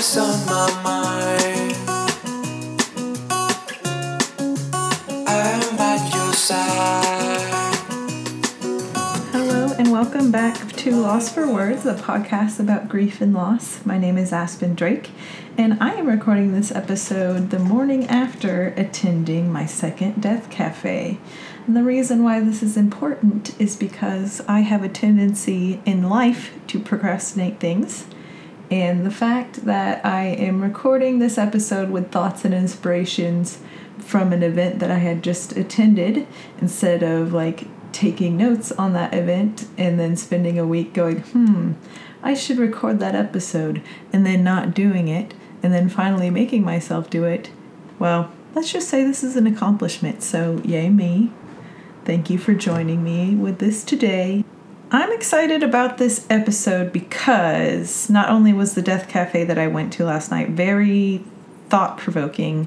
on my mind. I'm at your side. Hello, and welcome back to Lost for Words, a podcast about grief and loss. My name is Aspen Drake, and I am recording this episode the morning after attending my second Death Cafe. And the reason why this is important is because I have a tendency in life to procrastinate things. And the fact that I am recording this episode with thoughts and inspirations from an event that I had just attended instead of like taking notes on that event and then spending a week going, hmm, I should record that episode and then not doing it and then finally making myself do it. Well, let's just say this is an accomplishment. So, yay me. Thank you for joining me with this today. I'm excited about this episode because not only was the Death Cafe that I went to last night very thought provoking,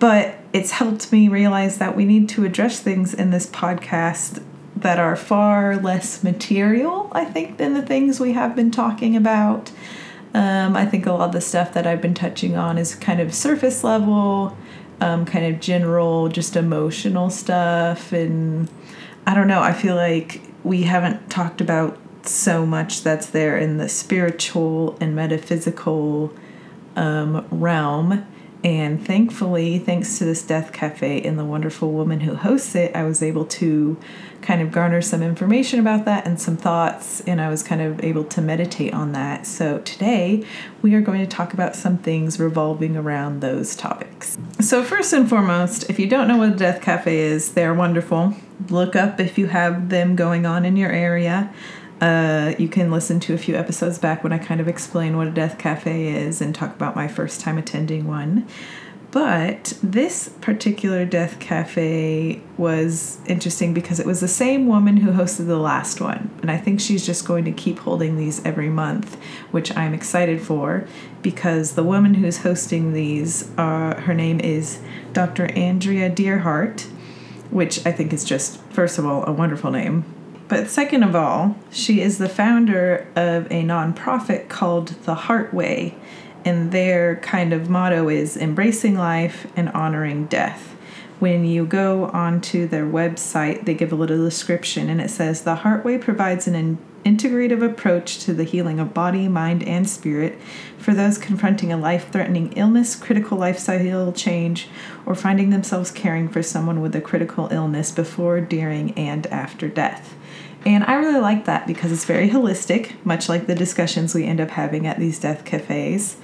but it's helped me realize that we need to address things in this podcast that are far less material, I think, than the things we have been talking about. Um, I think a lot of the stuff that I've been touching on is kind of surface level, um, kind of general, just emotional stuff. And I don't know, I feel like we haven't talked about so much that's there in the spiritual and metaphysical um, realm. And thankfully, thanks to this Death Cafe and the wonderful woman who hosts it, I was able to kind of garner some information about that and some thoughts, and I was kind of able to meditate on that. So today, we are going to talk about some things revolving around those topics. So, first and foremost, if you don't know what a Death Cafe is, they're wonderful. Look up if you have them going on in your area. Uh, you can listen to a few episodes back when I kind of explain what a death cafe is and talk about my first time attending one. But this particular death cafe was interesting because it was the same woman who hosted the last one. And I think she's just going to keep holding these every month, which I'm excited for because the woman who's hosting these, uh, her name is Dr. Andrea Dearhart, which I think is just, first of all, a wonderful name. But second of all, she is the founder of a nonprofit called The HeartWay, and their kind of motto is embracing life and honoring death. When you go onto their website, they give a little description and it says The HeartWay provides an integrative approach to the healing of body, mind, and spirit for those confronting a life threatening illness, critical lifestyle change, or finding themselves caring for someone with a critical illness before, during, and after death. And I really like that because it's very holistic, much like the discussions we end up having at these death cafes.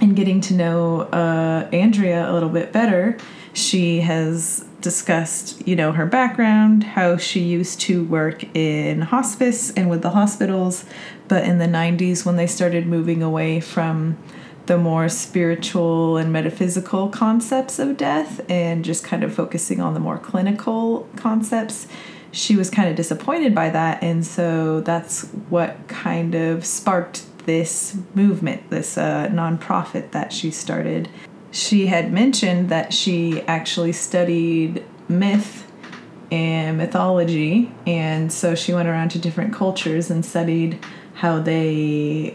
And getting to know uh, Andrea a little bit better, she has discussed, you know, her background, how she used to work in hospice and with the hospitals, but in the 90s when they started moving away from the more spiritual and metaphysical concepts of death and just kind of focusing on the more clinical concepts, she was kind of disappointed by that. And so that's what kind of sparked this movement, this uh, nonprofit that she started. She had mentioned that she actually studied myth and mythology, and so she went around to different cultures and studied how they,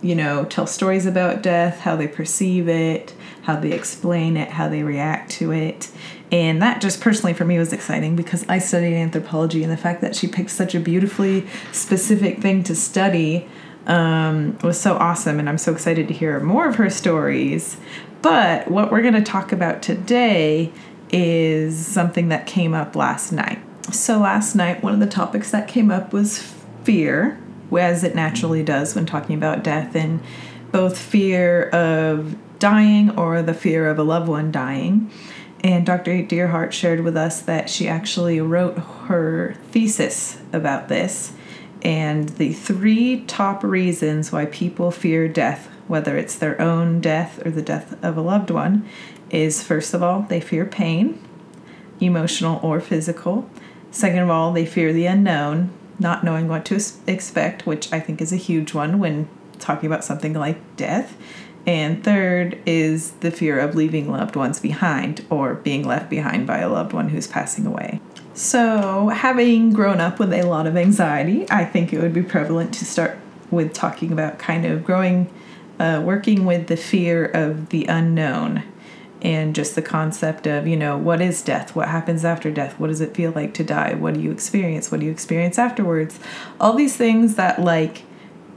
you know, tell stories about death, how they perceive it, how they explain it, how they react to it. And that just personally for me was exciting because I studied anthropology, and the fact that she picked such a beautifully specific thing to study um, was so awesome. And I'm so excited to hear more of her stories. But what we're going to talk about today is something that came up last night. So, last night, one of the topics that came up was fear, as it naturally does when talking about death, and both fear of dying or the fear of a loved one dying. And Dr. Dearhart shared with us that she actually wrote her thesis about this and the three top reasons why people fear death, whether it's their own death or the death of a loved one, is first of all, they fear pain, emotional or physical. Second of all, they fear the unknown, not knowing what to expect, which I think is a huge one when talking about something like death. And third is the fear of leaving loved ones behind or being left behind by a loved one who's passing away. So, having grown up with a lot of anxiety, I think it would be prevalent to start with talking about kind of growing uh, working with the fear of the unknown and just the concept of, you know, what is death? What happens after death? What does it feel like to die? What do you experience? What do you experience afterwards? All these things that, like,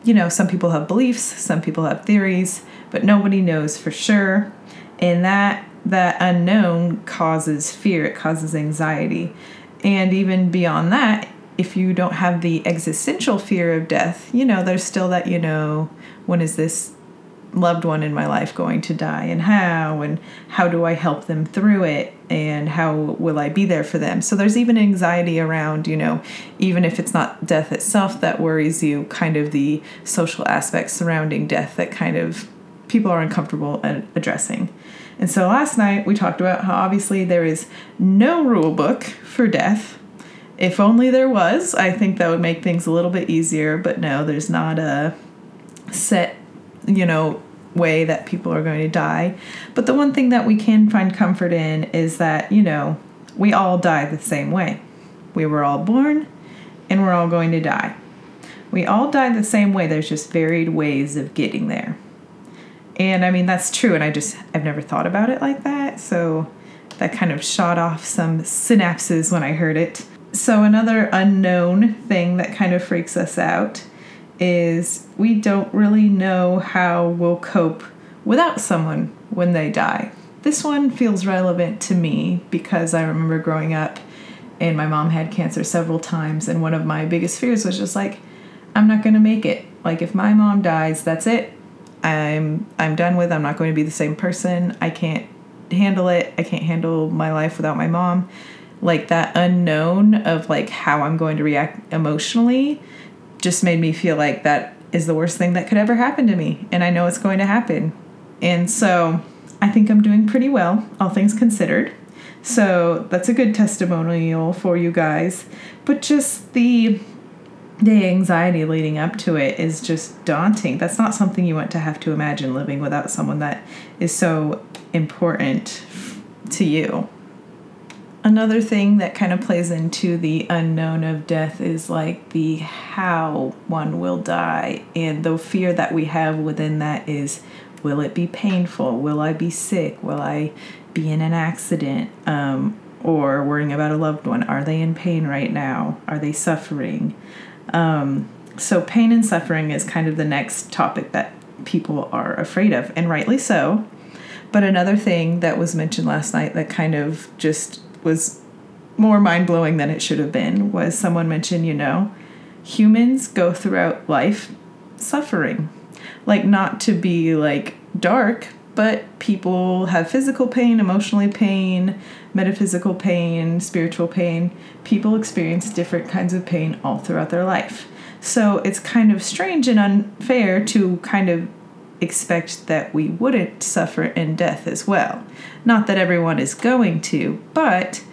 you know, some people have beliefs, some people have theories, but nobody knows for sure. And that that unknown causes fear, it causes anxiety. And even beyond that, if you don't have the existential fear of death, you know, there's still that, you know, when is this loved one in my life going to die and how and how do I help them through it and how will I be there for them. So there's even anxiety around, you know, even if it's not death itself that worries you, kind of the social aspects surrounding death that kind of people are uncomfortable addressing. And so last night we talked about how obviously there is no rule book for death. If only there was, I think that would make things a little bit easier, but no, there's not a set, you know, way that people are going to die. But the one thing that we can find comfort in is that, you know, we all die the same way. We were all born and we're all going to die. We all die the same way, there's just varied ways of getting there. And I mean, that's true, and I just, I've never thought about it like that. So that kind of shot off some synapses when I heard it. So, another unknown thing that kind of freaks us out is we don't really know how we'll cope without someone when they die. This one feels relevant to me because I remember growing up and my mom had cancer several times, and one of my biggest fears was just like, I'm not gonna make it. Like if my mom dies, that's it. I'm I'm done with. I'm not going to be the same person. I can't handle it. I can't handle my life without my mom. Like that unknown of like how I'm going to react emotionally just made me feel like that is the worst thing that could ever happen to me and I know it's going to happen. And so I think I'm doing pretty well, all things considered. So that's a good testimonial for you guys. But just the the anxiety leading up to it is just daunting. That's not something you want to have to imagine living without someone that is so important to you. Another thing that kind of plays into the unknown of death is like the how one will die. And the fear that we have within that is will it be painful? Will I be sick? Will I be in an accident? Um, or worrying about a loved one. Are they in pain right now? Are they suffering? Um, so, pain and suffering is kind of the next topic that people are afraid of, and rightly so. But another thing that was mentioned last night that kind of just was more mind blowing than it should have been was someone mentioned, you know, humans go throughout life suffering. Like, not to be like dark, but people have physical pain, emotionally pain, metaphysical pain, spiritual pain. People experience different kinds of pain all throughout their life. So it's kind of strange and unfair to kind of expect that we wouldn't suffer in death as well. Not that everyone is going to, but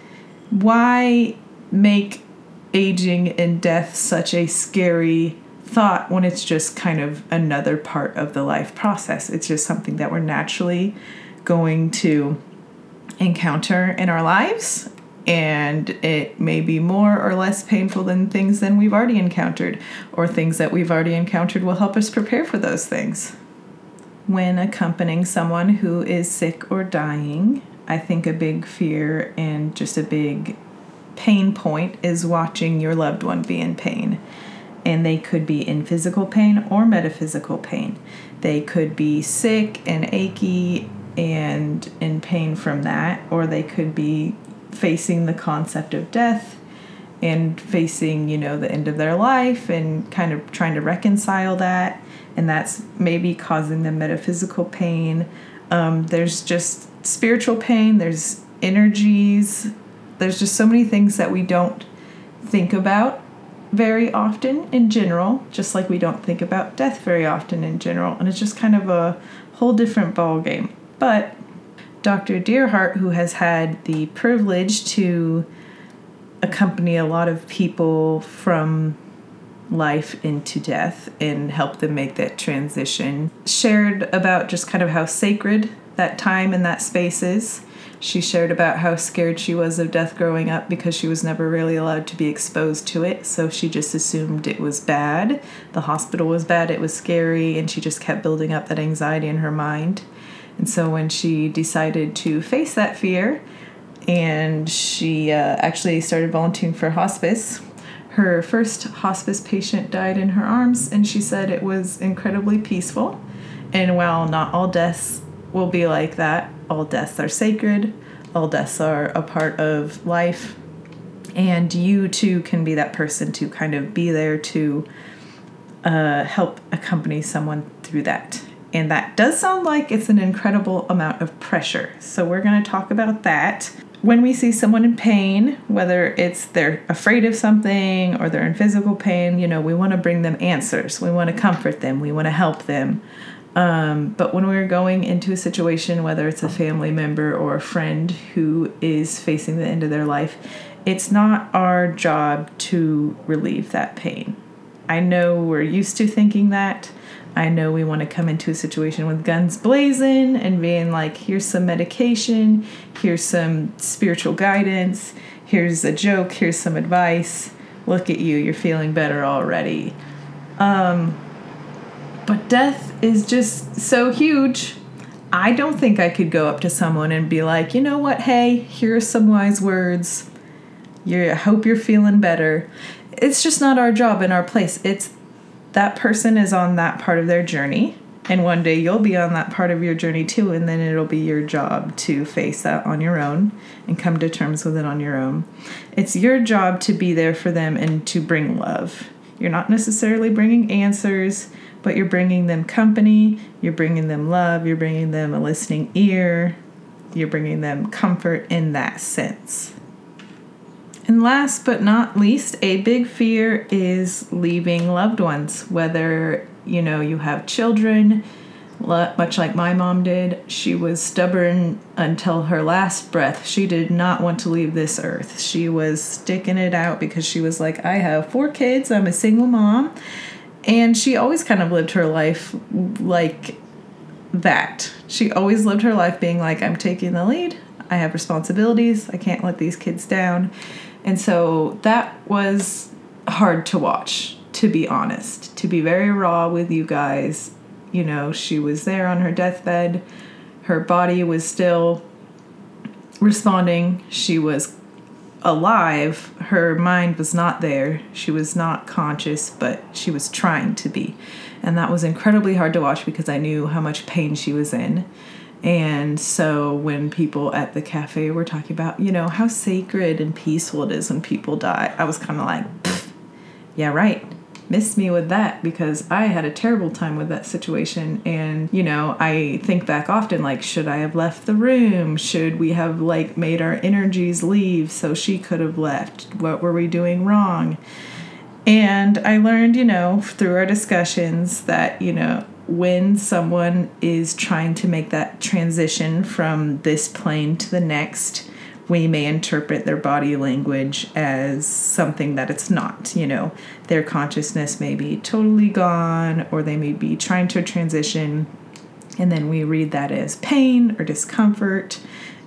why make aging and death such a scary thought when it's just kind of another part of the life process? It's just something that we're naturally going to encounter in our lives and it may be more or less painful than things than we've already encountered or things that we've already encountered will help us prepare for those things when accompanying someone who is sick or dying i think a big fear and just a big pain point is watching your loved one be in pain and they could be in physical pain or metaphysical pain they could be sick and achy and in pain from that, or they could be facing the concept of death and facing, you know, the end of their life and kind of trying to reconcile that. And that's maybe causing them metaphysical pain. Um, there's just spiritual pain, there's energies, there's just so many things that we don't think about very often in general, just like we don't think about death very often in general. And it's just kind of a whole different ball game. But Dr. Dearhart, who has had the privilege to accompany a lot of people from life into death and help them make that transition, shared about just kind of how sacred that time and that space is. She shared about how scared she was of death growing up because she was never really allowed to be exposed to it. So she just assumed it was bad. The hospital was bad, it was scary, and she just kept building up that anxiety in her mind. And so when she decided to face that fear and she uh, actually started volunteering for hospice, her first hospice patient died in her arms, and she said it was incredibly peaceful. And while not all deaths will be like that, all deaths are sacred, all deaths are a part of life, and you too can be that person to kind of be there to uh, help accompany someone through that. And that does sound like it's an incredible amount of pressure. So, we're going to talk about that when we see someone in pain, whether it's they're afraid of something or they're in physical pain, you know, we want to bring them answers. We want to comfort them. We want to help them. Um, but when we're going into a situation, whether it's a family member or a friend who is facing the end of their life, it's not our job to relieve that pain. I know we're used to thinking that. I know we want to come into a situation with guns blazing and being like, here's some medication, here's some spiritual guidance, here's a joke, here's some advice. Look at you, you're feeling better already. Um, but death is just so huge. I don't think I could go up to someone and be like, you know what, hey, here are some wise words. You I hope you're feeling better. It's just not our job in our place. It's that person is on that part of their journey and one day you'll be on that part of your journey too and then it'll be your job to face that on your own and come to terms with it on your own it's your job to be there for them and to bring love you're not necessarily bringing answers but you're bringing them company you're bringing them love you're bringing them a listening ear you're bringing them comfort in that sense and last but not least, a big fear is leaving loved ones, whether you know you have children, much like my mom did. She was stubborn until her last breath. She did not want to leave this earth. She was sticking it out because she was like, I have four kids, I'm a single mom. And she always kind of lived her life like that. She always lived her life being like, I'm taking the lead. I have responsibilities. I can't let these kids down. And so that was hard to watch, to be honest, to be very raw with you guys. You know, she was there on her deathbed, her body was still responding, she was alive, her mind was not there, she was not conscious, but she was trying to be. And that was incredibly hard to watch because I knew how much pain she was in. And so when people at the cafe were talking about, you know, how sacred and peaceful it is when people die, I was kind of like, yeah, right. Miss me with that because I had a terrible time with that situation. And, you know, I think back often like, should I have left the room? Should we have like made our energies leave so she could have left? What were we doing wrong? And I learned, you know, through our discussions that, you know, when someone is trying to make that transition from this plane to the next, we may interpret their body language as something that it's not. You know, their consciousness may be totally gone, or they may be trying to transition, and then we read that as pain or discomfort,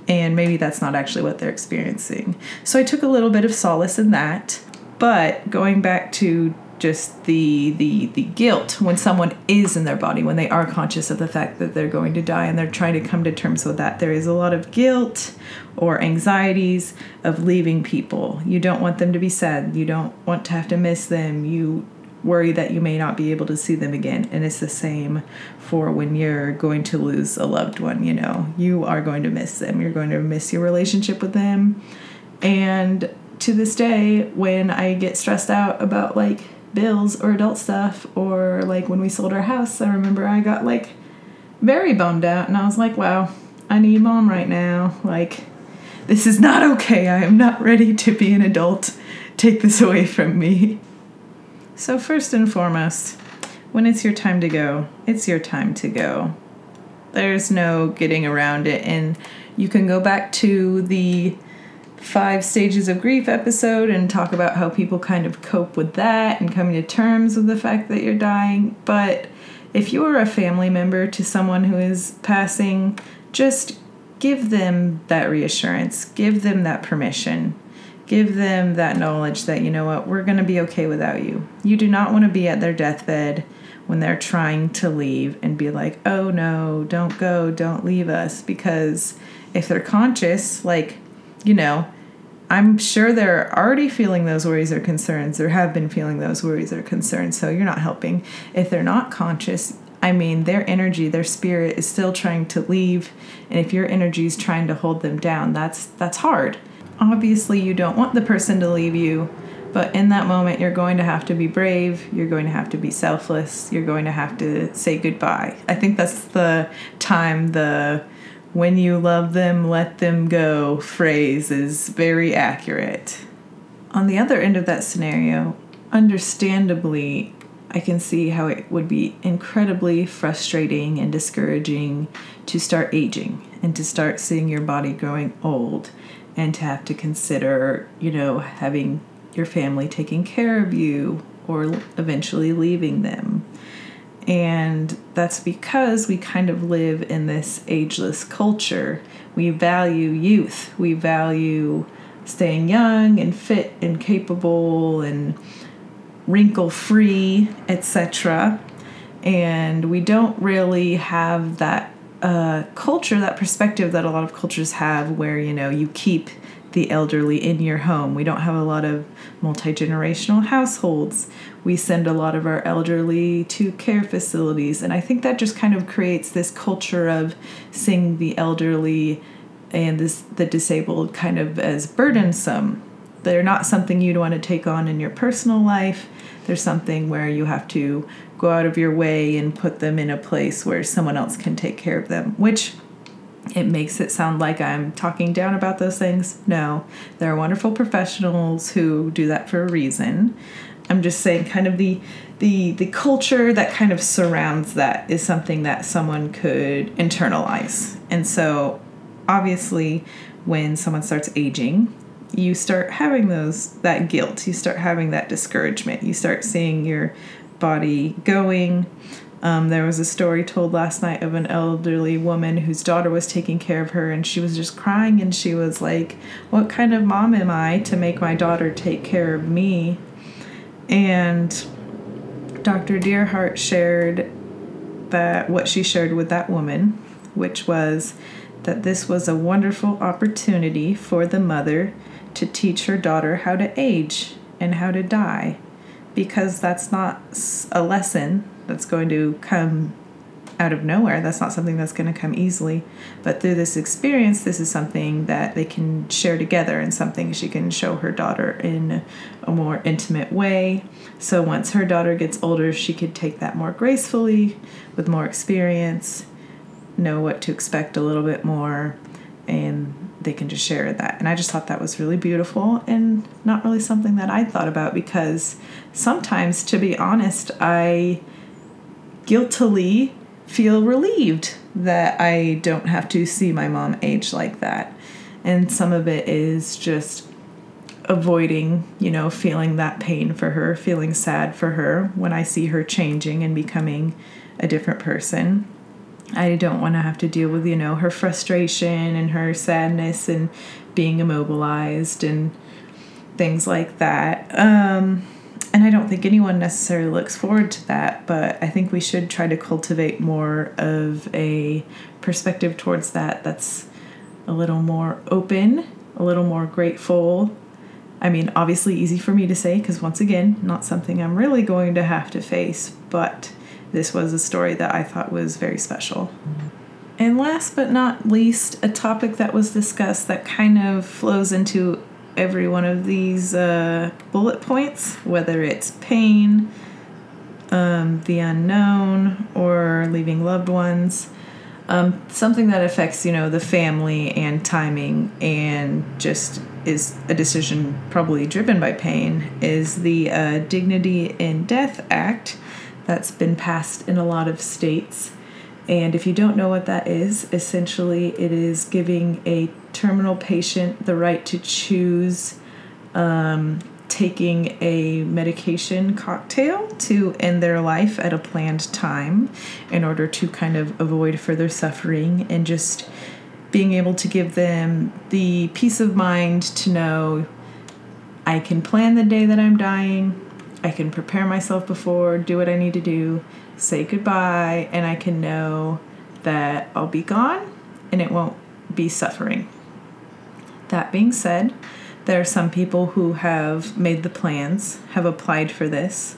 and maybe that's not actually what they're experiencing. So I took a little bit of solace in that. But going back to just the the the guilt when someone is in their body when they are conscious of the fact that they're going to die and they're trying to come to terms with that. There is a lot of guilt or anxieties of leaving people. You don't want them to be sad. You don't want to have to miss them. You worry that you may not be able to see them again. And it's the same for when you're going to lose a loved one you know. You are going to miss them. You're going to miss your relationship with them. And to this day when i get stressed out about like bills or adult stuff or like when we sold our house i remember i got like very bummed out and i was like wow i need mom right now. Like this is not okay. I am not ready to be an adult. Take this away from me. So first and foremost when it's your time to go it's your time to go. There's no getting around it and you can go back to the five stages of grief episode and talk about how people kind of cope with that and coming to terms with the fact that you're dying. But if you're a family member to someone who is passing, just give them that reassurance, give them that permission, give them that knowledge that, you know what, we're going to be okay without you. You do not want to be at their deathbed when they're trying to leave and be like, oh no, don't go, don't leave us. Because if they're conscious, like, you know, I'm sure they're already feeling those worries or concerns, or have been feeling those worries or concerns, so you're not helping. If they're not conscious, I mean, their energy, their spirit is still trying to leave, and if your energy is trying to hold them down, that's that's hard. Obviously, you don't want the person to leave you, but in that moment, you're going to have to be brave. You're going to have to be selfless. You're going to have to say goodbye. I think that's the time the when you love them, let them go phrase is very accurate. On the other end of that scenario, understandably, I can see how it would be incredibly frustrating and discouraging to start aging and to start seeing your body growing old and to have to consider, you know, having your family taking care of you or eventually leaving them. And that's because we kind of live in this ageless culture. We value youth, we value staying young and fit and capable and wrinkle free, etc. And we don't really have that uh, culture, that perspective that a lot of cultures have, where you know you keep the elderly in your home. We don't have a lot of multi generational households. We send a lot of our elderly to care facilities. And I think that just kind of creates this culture of seeing the elderly and this the disabled kind of as burdensome. They're not something you'd want to take on in your personal life. There's something where you have to go out of your way and put them in a place where someone else can take care of them, which it makes it sound like I'm talking down about those things. No, there are wonderful professionals who do that for a reason. I'm just saying kind of the the the culture that kind of surrounds that is something that someone could internalize. And so obviously when someone starts aging, you start having those that guilt, you start having that discouragement. You start seeing your body going um, there was a story told last night of an elderly woman whose daughter was taking care of her, and she was just crying, and she was like, What kind of mom am I to make my daughter take care of me? And Dr. Dearhart shared that what she shared with that woman, which was that this was a wonderful opportunity for the mother to teach her daughter how to age and how to die because that's not a lesson that's going to come out of nowhere. That's not something that's going to come easily. But through this experience, this is something that they can share together and something she can show her daughter in a more intimate way. So once her daughter gets older, she could take that more gracefully with more experience, know what to expect a little bit more, and they can just share that. And I just thought that was really beautiful and not really something that I thought about because sometimes, to be honest, I guiltily feel relieved that I don't have to see my mom age like that. And some of it is just avoiding, you know, feeling that pain for her, feeling sad for her when I see her changing and becoming a different person. I don't want to have to deal with, you know, her frustration and her sadness and being immobilized and things like that. Um, and I don't think anyone necessarily looks forward to that, but I think we should try to cultivate more of a perspective towards that that's a little more open, a little more grateful. I mean, obviously, easy for me to say because, once again, not something I'm really going to have to face, but this was a story that I thought was very special. And last but not least, a topic that was discussed that kind of flows into every one of these uh, bullet points, whether it's pain, um, the unknown, or leaving loved ones. Um, something that affects, you know, the family and timing and just is a decision probably driven by pain is the uh, Dignity in Death Act that's been passed in a lot of states. And if you don't know what that is, essentially it is giving a terminal patient the right to choose um, taking a medication cocktail to end their life at a planned time in order to kind of avoid further suffering and just being able to give them the peace of mind to know I can plan the day that I'm dying, I can prepare myself before, do what I need to do, say goodbye, and I can know that I'll be gone and it won't be suffering. That being said, there are some people who have made the plans, have applied for this,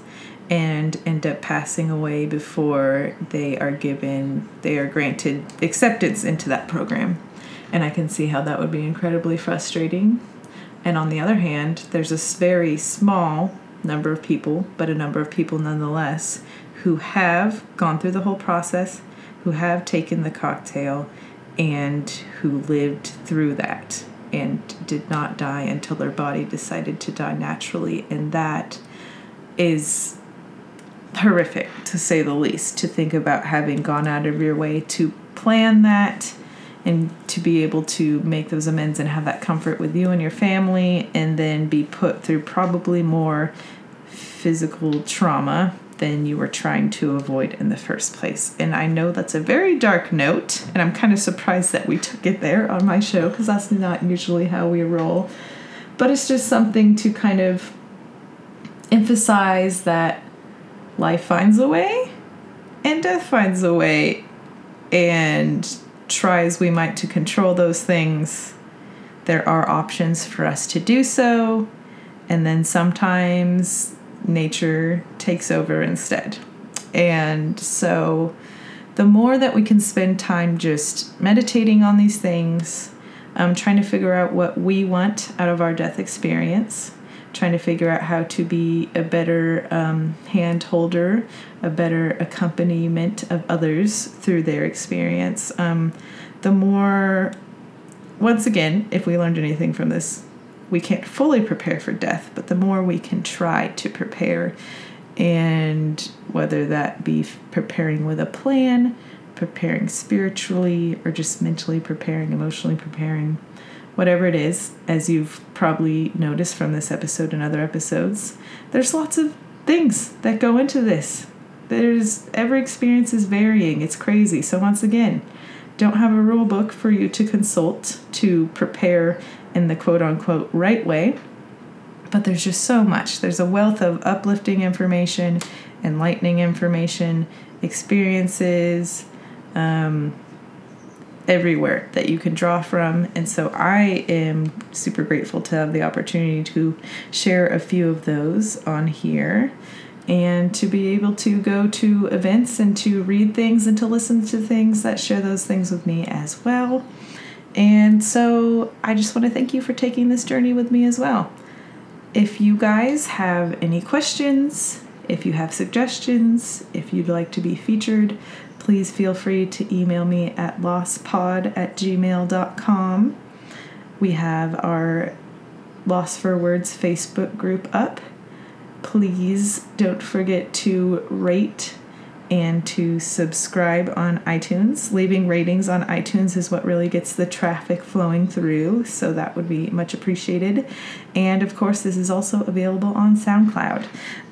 and end up passing away before they are given, they are granted acceptance into that program. And I can see how that would be incredibly frustrating. And on the other hand, there's a very small number of people, but a number of people nonetheless, who have gone through the whole process, who have taken the cocktail, and who lived through that and did not die until their body decided to die naturally. And that is horrific to say the least to think about having gone out of your way to plan that and to be able to make those amends and have that comfort with you and your family and then be put through probably more physical trauma than you were trying to avoid in the first place. And I know that's a very dark note, and I'm kind of surprised that we took it there on my show because that's not usually how we roll. But it's just something to kind of emphasize that life finds a way and death finds a way. And try as we might to control those things, there are options for us to do so. And then sometimes nature takes over instead. And so the more that we can spend time just meditating on these things, um, trying to figure out what we want out of our death experience, trying to figure out how to be a better um, hand holder, a better accompaniment of others through their experience, um, the more, once again, if we learned anything from this we can't fully prepare for death, but the more we can try to prepare, and whether that be preparing with a plan, preparing spiritually, or just mentally preparing, emotionally preparing, whatever it is, as you've probably noticed from this episode and other episodes, there's lots of things that go into this. There's every experience is varying. It's crazy. So once again, don't have a rule book for you to consult to prepare in the quote unquote right way. But there's just so much. There's a wealth of uplifting information, enlightening information, experiences um, everywhere that you can draw from. And so I am super grateful to have the opportunity to share a few of those on here and to be able to go to events and to read things and to listen to things that share those things with me as well. And so I just want to thank you for taking this journey with me as well. If you guys have any questions, if you have suggestions, if you'd like to be featured, please feel free to email me at lostpod at gmail.com. We have our Lost for Words Facebook group up. Please don't forget to rate and to subscribe on iTunes. Leaving ratings on iTunes is what really gets the traffic flowing through, so that would be much appreciated. And of course, this is also available on SoundCloud.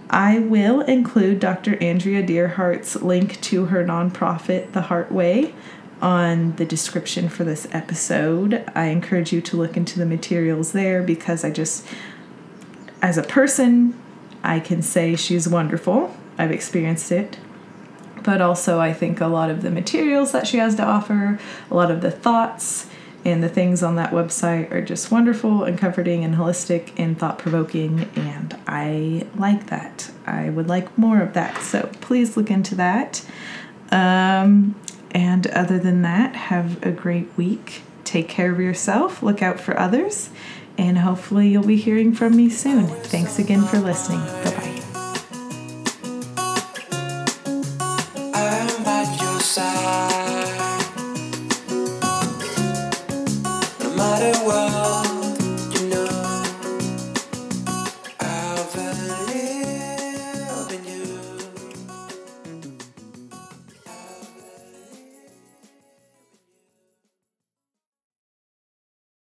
I will include Dr. Andrea Dearhart's link to her nonprofit, The HeartWay, on the description for this episode. I encourage you to look into the materials there because I just, as a person, I can say she's wonderful. I've experienced it but also I think a lot of the materials that she has to offer, a lot of the thoughts and the things on that website are just wonderful and comforting and holistic and thought provoking, and I like that. I would like more of that, so please look into that. Um, and other than that, have a great week. Take care of yourself, look out for others, and hopefully, you'll be hearing from me soon. Thanks again for listening. Bye bye